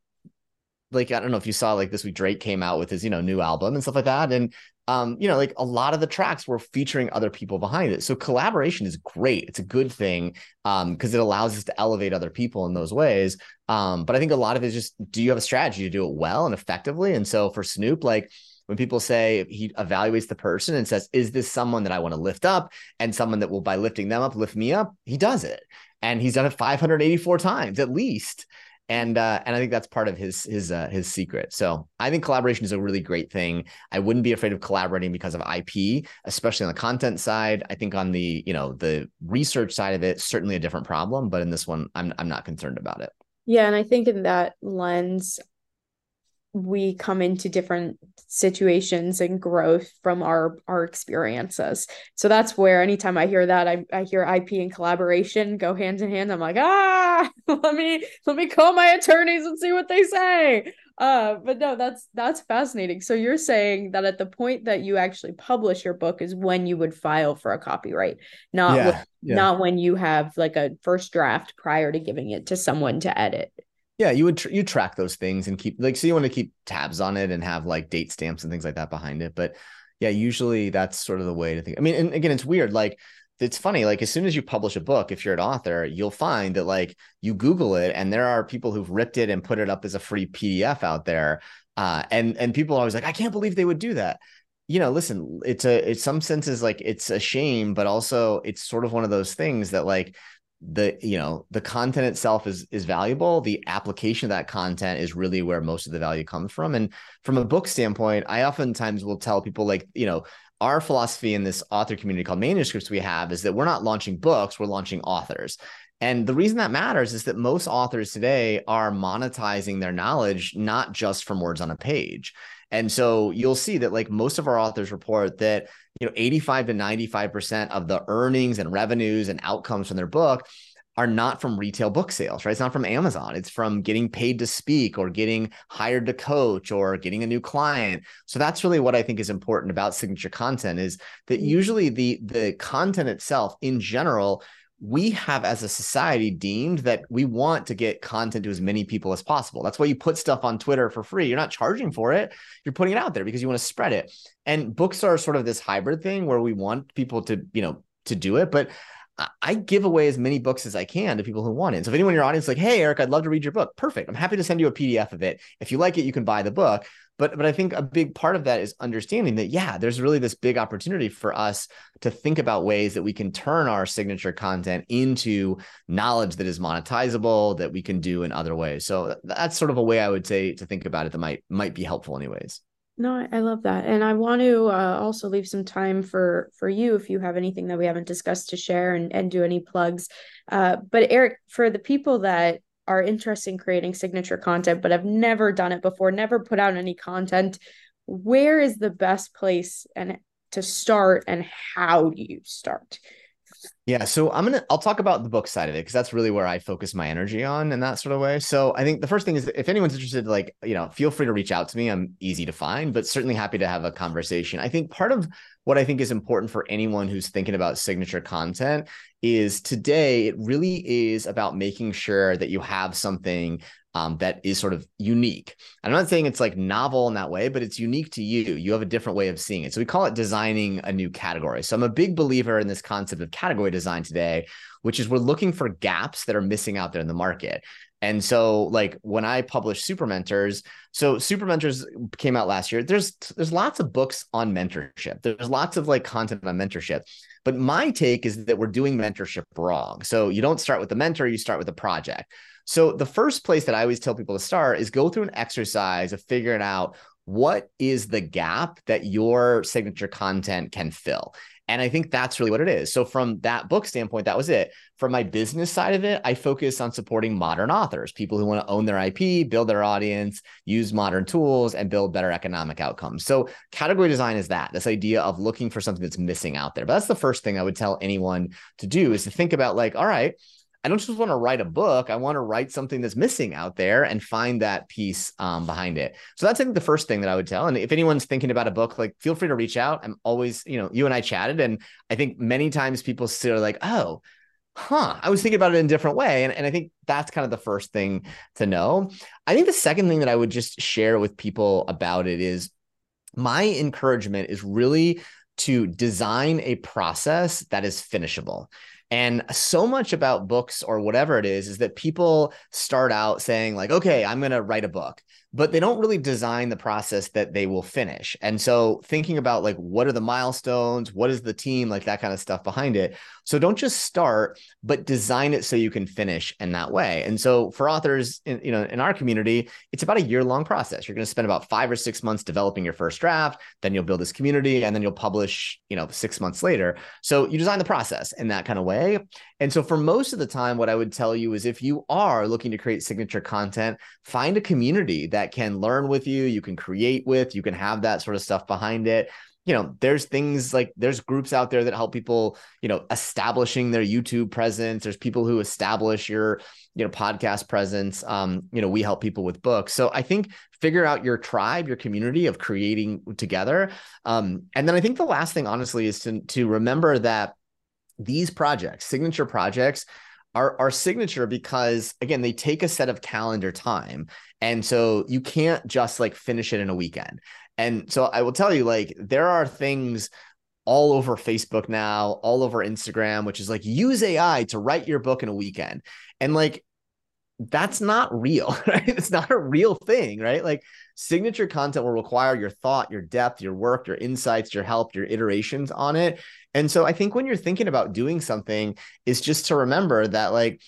[SPEAKER 2] like I don't know if you saw like this week Drake came out with his you know new album and stuff like that. And um you know like a lot of the tracks were featuring other people behind it. So collaboration is great. It's a good thing um because it allows us to elevate other people in those ways. Um but I think a lot of it is just do you have a strategy to do it well and effectively? And so for Snoop like when people say he evaluates the person and says, Is this someone that I want to lift up? And someone that will, by lifting them up, lift me up, he does it. And he's done it 584 times at least and uh, and I think that's part of his his uh, his secret. So I think collaboration is a really great thing. I wouldn't be afraid of collaborating because of IP, especially on the content side. I think on the you know the research side of it, certainly a different problem, but in this one, I'm I'm not concerned about it.
[SPEAKER 1] Yeah, and I think in that lens, we come into different situations and growth from our our experiences. So that's where anytime i hear that i, I hear ip and collaboration go hand in hand. I'm like ah <laughs> let me let me call my attorneys and see what they say. Uh but no that's that's fascinating. So you're saying that at the point that you actually publish your book is when you would file for a copyright not yeah, when, yeah. not when you have like a first draft prior to giving it to someone to edit
[SPEAKER 2] yeah, you would tr- you track those things and keep like so you want to keep tabs on it and have like date stamps and things like that behind it. But yeah, usually that's sort of the way to think. I mean, and again, it's weird. Like it's funny. Like as soon as you publish a book, if you're an author, you'll find that like you Google it and there are people who've ripped it and put it up as a free PDF out there. Uh, and and people are always like, I can't believe they would do that you know, listen, it's a, it's some senses like it's a shame, but also it's sort of one of those things that like the you know the content itself is is valuable. The application of that content is really where most of the value comes from. And from a book standpoint i oftentimes will tell people like you know our philosophy in this author community called manuscripts we have is that we're not launching books we're launching authors. And the reason that matters is that most authors today are monetizing their knowledge not just from words on a page. And so you'll see that like most of our authors report that, you know, 85 to 95% of the earnings and revenues and outcomes from their book are not from retail book sales, right? It's not from Amazon. It's from getting paid to speak or getting hired to coach or getting a new client. So that's really what I think is important about signature content is that mm-hmm. usually the the content itself in general we have as a society deemed that we want to get content to as many people as possible. That's why you put stuff on Twitter for free. You're not charging for it. You're putting it out there because you want to spread it. And books are sort of this hybrid thing where we want people to, you know, to do it, but I give away as many books as I can to people who want it. So if anyone in your audience is like, "Hey, Eric, I'd love to read your book," perfect. I'm happy to send you a PDF of it. If you like it, you can buy the book but but i think a big part of that is understanding that yeah there's really this big opportunity for us to think about ways that we can turn our signature content into knowledge that is monetizable that we can do in other ways so that's sort of a way i would say to think about it that might might be helpful anyways
[SPEAKER 1] no i love that and i want to uh, also leave some time for for you if you have anything that we haven't discussed to share and, and do any plugs uh, but eric for the people that are interested in creating signature content but have never done it before, never put out any content, where is the best place and to start and how do you start?
[SPEAKER 2] Yeah, so I'm gonna I'll talk about the book side of it because that's really where I focus my energy on in that sort of way. So I think the first thing is if anyone's interested, like you know, feel free to reach out to me. I'm easy to find, but certainly happy to have a conversation. I think part of what I think is important for anyone who's thinking about signature content is today it really is about making sure that you have something um, that is sort of unique. I'm not saying it's like novel in that way, but it's unique to you. You have a different way of seeing it. So we call it designing a new category. So I'm a big believer in this concept of category design today, which is we're looking for gaps that are missing out there in the market. And so, like when I publish Super Mentors, so Super Mentors came out last year. There's there's lots of books on mentorship. There's lots of like content on mentorship. But my take is that we're doing mentorship wrong. So you don't start with the mentor, you start with the project. So the first place that I always tell people to start is go through an exercise of figuring out what is the gap that your signature content can fill. And I think that's really what it is. So, from that book standpoint, that was it. From my business side of it, I focus on supporting modern authors, people who want to own their IP, build their audience, use modern tools, and build better economic outcomes. So, category design is that this idea of looking for something that's missing out there. But that's the first thing I would tell anyone to do is to think about, like, all right, I don't just want to write a book. I want to write something that's missing out there and find that piece um, behind it. So that's I think the first thing that I would tell. And if anyone's thinking about a book, like feel free to reach out. I'm always, you know, you and I chatted, and I think many times people are like, oh, huh, I was thinking about it in a different way. And, and I think that's kind of the first thing to know. I think the second thing that I would just share with people about it is my encouragement is really to design a process that is finishable. And so much about books or whatever it is, is that people start out saying, like, okay, I'm going to write a book but they don't really design the process that they will finish. And so thinking about like what are the milestones, what is the team, like that kind of stuff behind it. So don't just start, but design it so you can finish in that way. And so for authors in, you know, in our community, it's about a year long process. You're going to spend about 5 or 6 months developing your first draft, then you'll build this community and then you'll publish, you know, 6 months later. So you design the process in that kind of way. And so for most of the time what I would tell you is if you are looking to create signature content, find a community that that can learn with you, you can create with, you can have that sort of stuff behind it. You know, there's things like there's groups out there that help people, you know, establishing their YouTube presence. There's people who establish your, you know, podcast presence. Um, you know, we help people with books. So I think figure out your tribe, your community of creating together. Um, and then I think the last thing, honestly, is to to remember that these projects, signature projects, are, are signature because again they take a set of calendar time. And so you can't just like finish it in a weekend. And so i will tell you like there are things all over facebook now all over instagram which is like use ai to write your book in a weekend. And like that's not real, <laughs> right? It's not a real thing, right? Like signature content will require your thought, your depth, your work, your insights, your help, your iterations on it. And so I think when you're thinking about doing something is just to remember that like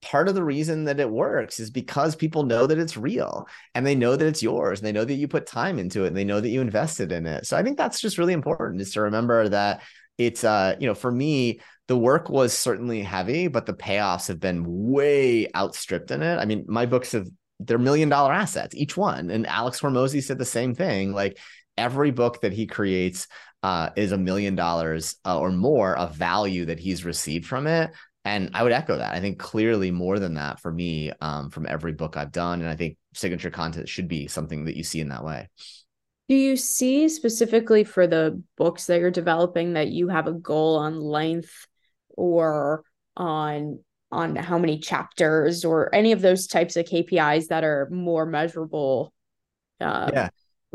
[SPEAKER 2] part of the reason that it works is because people know that it's real and they know that it's yours and they know that you put time into it and they know that you invested in it. So I think that's just really important is to remember that it's uh you know for me the work was certainly heavy, but the payoffs have been way outstripped in it. I mean, my books have they're million dollar assets, each one. And Alex Hormozi said the same thing. Like every book that he creates uh, is a million dollars uh, or more of value that he's received from it. And I would echo that. I think clearly more than that for me um, from every book I've done. And I think signature content should be something that you see in that way.
[SPEAKER 1] Do you see specifically for the books that you're developing that you have a goal on length or on on how many chapters or any of those types of KPIs that are more measurable.
[SPEAKER 2] Uh, yeah.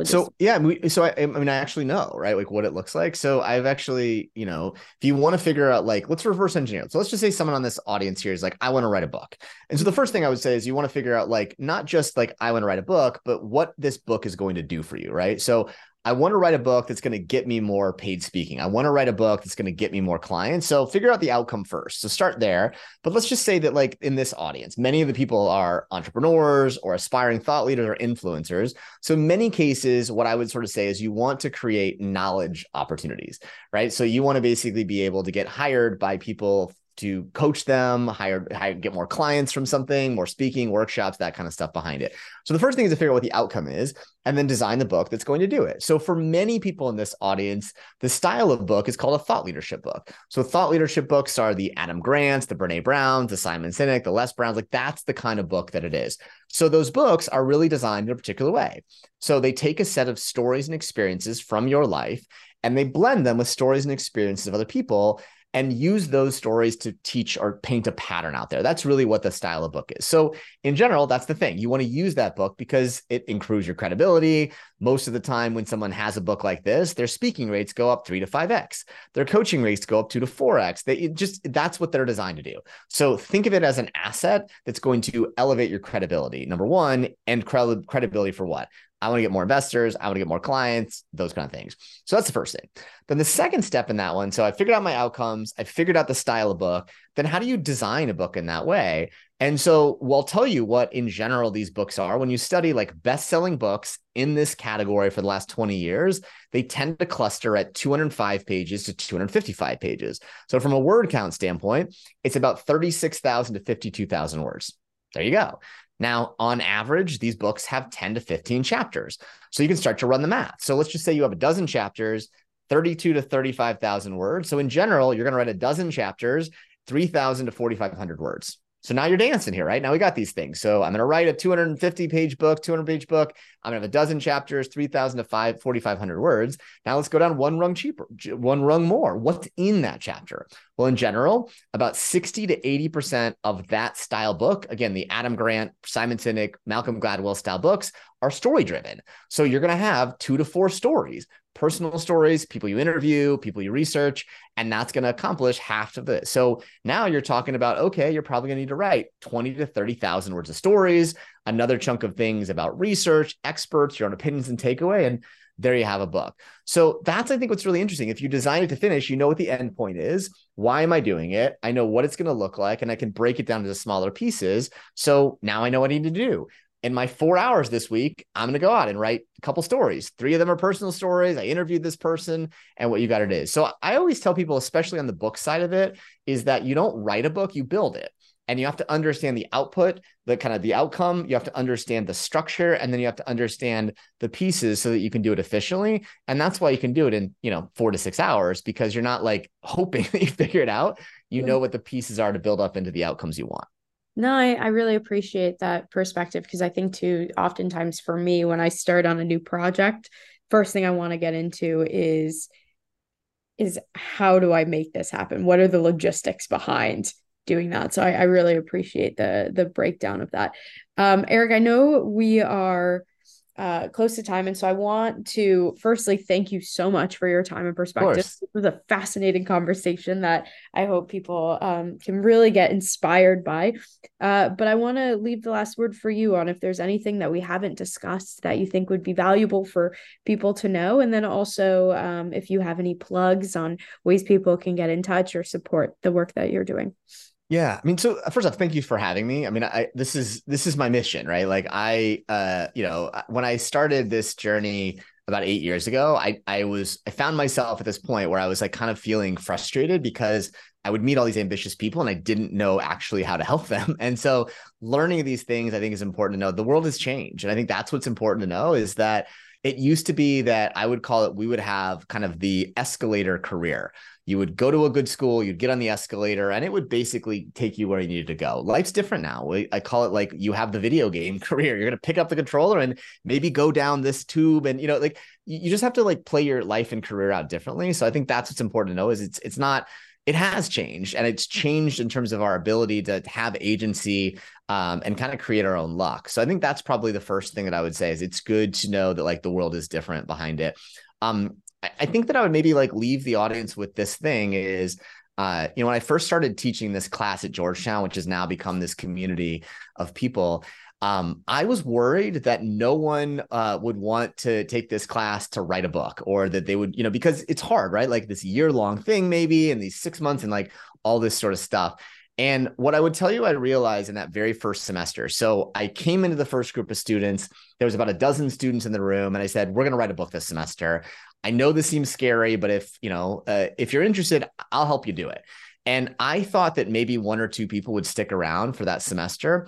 [SPEAKER 2] So yeah, we, so I, I mean, I actually know, right? Like what it looks like. So I've actually, you know, if you want to figure out, like, let's reverse engineer. So let's just say someone on this audience here is like, I want to write a book. And so the first thing I would say is you want to figure out, like, not just like I want to write a book, but what this book is going to do for you, right? So I want to write a book that's going to get me more paid speaking. I want to write a book that's going to get me more clients. So figure out the outcome first. So start there. But let's just say that, like in this audience, many of the people are entrepreneurs or aspiring thought leaders or influencers. So in many cases, what I would sort of say is you want to create knowledge opportunities, right? So you want to basically be able to get hired by people to coach them, hire, hire, get more clients from something, more speaking, workshops, that kind of stuff behind it. So the first thing is to figure out what the outcome is and then design the book that's going to do it. So for many people in this audience, the style of book is called a thought leadership book. So thought leadership books are the Adam Grants, the Brene Browns, the Simon Sinek, the Les Browns, like that's the kind of book that it is. So those books are really designed in a particular way. So they take a set of stories and experiences from your life and they blend them with stories and experiences of other people and use those stories to teach or paint a pattern out there. That's really what the style of book is. So, in general, that's the thing. You want to use that book because it improves your credibility. Most of the time, when someone has a book like this, their speaking rates go up three to five X, their coaching rates go up two to four X. They just that's what they're designed to do. So, think of it as an asset that's going to elevate your credibility, number one, and credibility for what? I want to get more investors. I want to get more clients, those kind of things. So that's the first thing. Then the second step in that one. So I figured out my outcomes. I figured out the style of book. Then how do you design a book in that way? And so we'll tell you what in general these books are. When you study like best-selling books in this category for the last 20 years, they tend to cluster at 205 pages to 255 pages. So from a word count standpoint, it's about 36,000 to 52,000 words. There you go. Now, on average, these books have 10 to 15 chapters. So you can start to run the math. So let's just say you have a dozen chapters, 32 to 35,000 words. So in general, you're going to write a dozen chapters, 3,000 to 4,500 words. So now you're dancing here, right? Now we got these things. So I'm going to write a 250 page book, 200 page book. I'm going to have a dozen chapters, 3,000 to 5, 4,500 words. Now let's go down one rung cheaper, one rung more. What's in that chapter? Well, in general, about 60 to 80% of that style book, again, the Adam Grant, Simon Sinek, Malcolm Gladwell style books are story driven. So you're going to have two to four stories personal stories, people you interview, people you research, and that's going to accomplish half of it. So now you're talking about okay, you're probably going to need to write 20 to 30,000 words of stories, another chunk of things about research, experts, your own opinions and takeaway and there you have a book. So that's I think what's really interesting. If you design it to finish, you know what the end point is. Why am I doing it? I know what it's going to look like and I can break it down into smaller pieces. So now I know what I need to do in my four hours this week, I'm going to go out and write a couple stories. Three of them are personal stories. I interviewed this person and what you got it is. So I always tell people, especially on the book side of it, is that you don't write a book, you build it. And you have to understand the output, the kind of the outcome. You have to understand the structure, and then you have to understand the pieces so that you can do it efficiently. And that's why you can do it in, you know, four to six hours because you're not like hoping <laughs> that you figure it out. You hmm. know what the pieces are to build up into the outcomes you want.
[SPEAKER 1] No, I, I really appreciate that perspective because I think too, oftentimes for me, when I start on a new project, first thing I want to get into is is how do I make this happen? What are the logistics behind doing that? So I, I really appreciate the the breakdown of that. Um, Eric, I know we are uh, close to time. And so I want to firstly thank you so much for your time and perspective. This was a fascinating conversation that I hope people um, can really get inspired by. Uh, but I want to leave the last word for you on if there's anything that we haven't discussed that you think would be valuable for people to know. And then also um, if you have any plugs on ways people can get in touch or support the work that you're doing.
[SPEAKER 2] Yeah, I mean, so uh, first off, thank you for having me. I mean, I this is this is my mission, right? Like I, uh, you know, uh, when I started this journey about eight years ago, I I was I found myself at this point where I was like kind of feeling frustrated because I would meet all these ambitious people and I didn't know actually how to help them. <laughs> And so learning these things, I think, is important to know. The world has changed, and I think that's what's important to know is that it used to be that I would call it we would have kind of the escalator career you would go to a good school, you'd get on the escalator, and it would basically take you where you needed to go. Life's different now. I call it like you have the video game <laughs> career. You're going to pick up the controller and maybe go down this tube. And, you know, like you just have to like play your life and career out differently. So I think that's what's important to know is it's, it's not, it has changed and it's changed in terms of our ability to have agency um, and kind of create our own luck. So I think that's probably the first thing that I would say is it's good to know that like the world is different behind it. Um, I think that I would maybe like leave the audience with this thing is uh, you know, when I first started teaching this class at Georgetown, which has now become this community of people, um, I was worried that no one uh, would want to take this class to write a book or that they would, you know, because it's hard, right? Like this year long thing, maybe, and these six months and like all this sort of stuff. And what I would tell you, I realized in that very first semester. So I came into the first group of students. There was about a dozen students in the room, and I said, "We're going to write a book this semester." I know this seems scary, but if you know, uh, if you're interested, I'll help you do it. And I thought that maybe one or two people would stick around for that semester.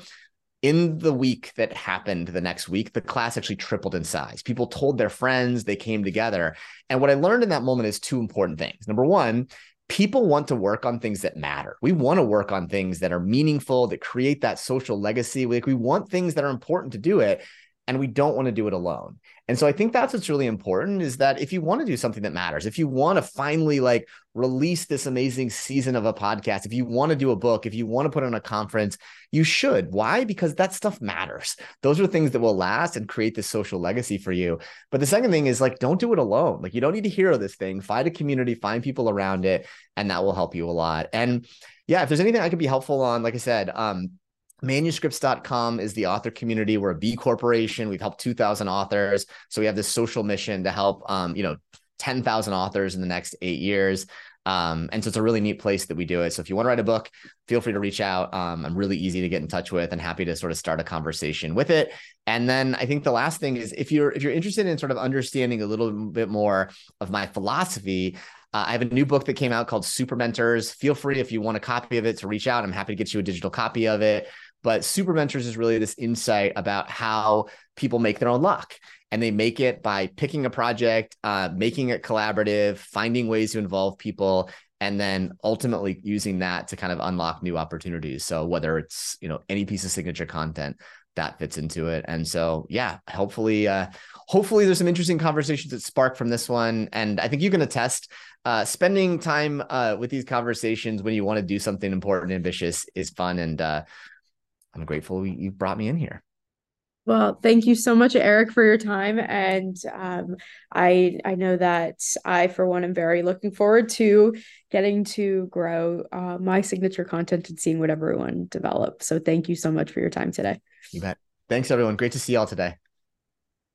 [SPEAKER 2] In the week that happened the next week, the class actually tripled in size. People told their friends, they came together. And what I learned in that moment is two important things. Number one, people want to work on things that matter. We want to work on things that are meaningful, that create that social legacy. Like we want things that are important to do it and we don't want to do it alone. And so I think that's what's really important is that if you want to do something that matters, if you want to finally like release this amazing season of a podcast, if you want to do a book, if you want to put on a conference, you should. Why? Because that stuff matters. Those are things that will last and create this social legacy for you. But the second thing is like, don't do it alone. Like, you don't need to hero this thing. Find a community, find people around it, and that will help you a lot. And yeah, if there's anything I could be helpful on, like I said, um, manuscripts.com is the author community. We're a b corporation. We've helped 2000 authors. So we have this social mission to help um, you know 10,000 authors in the next eight years. Um, and so it's a really neat place that we do it. So if you want to write a book feel free to reach out. Um, i'm really easy to get in touch with and happy to sort of start a conversation with it. And then i think the last thing is if you're if you're interested in sort of understanding a little bit more of my philosophy uh, I have a new book that came out called Super Mentors. Feel free if you want a copy of it to reach out. I'm happy to get you a digital copy of it. But Super Mentors is really this insight about how people make their own luck. And they make it by picking a project, uh, making it collaborative, finding ways to involve people, and then ultimately using that to kind of unlock new opportunities. So whether it's you know any piece of signature content that fits into it, and so yeah, hopefully, uh, hopefully there's some interesting conversations that spark from this one. And I think you can attest uh, spending time uh, with these conversations when you want to do something important, and ambitious is fun. And uh, I'm grateful you brought me in here.
[SPEAKER 1] Well, thank you so much, Eric, for your time. And um, I I know that I, for one, am very looking forward to getting to grow uh, my signature content and seeing what everyone develops. So thank you so much for your time today.
[SPEAKER 2] You bet. Thanks, everyone. Great to see y'all today.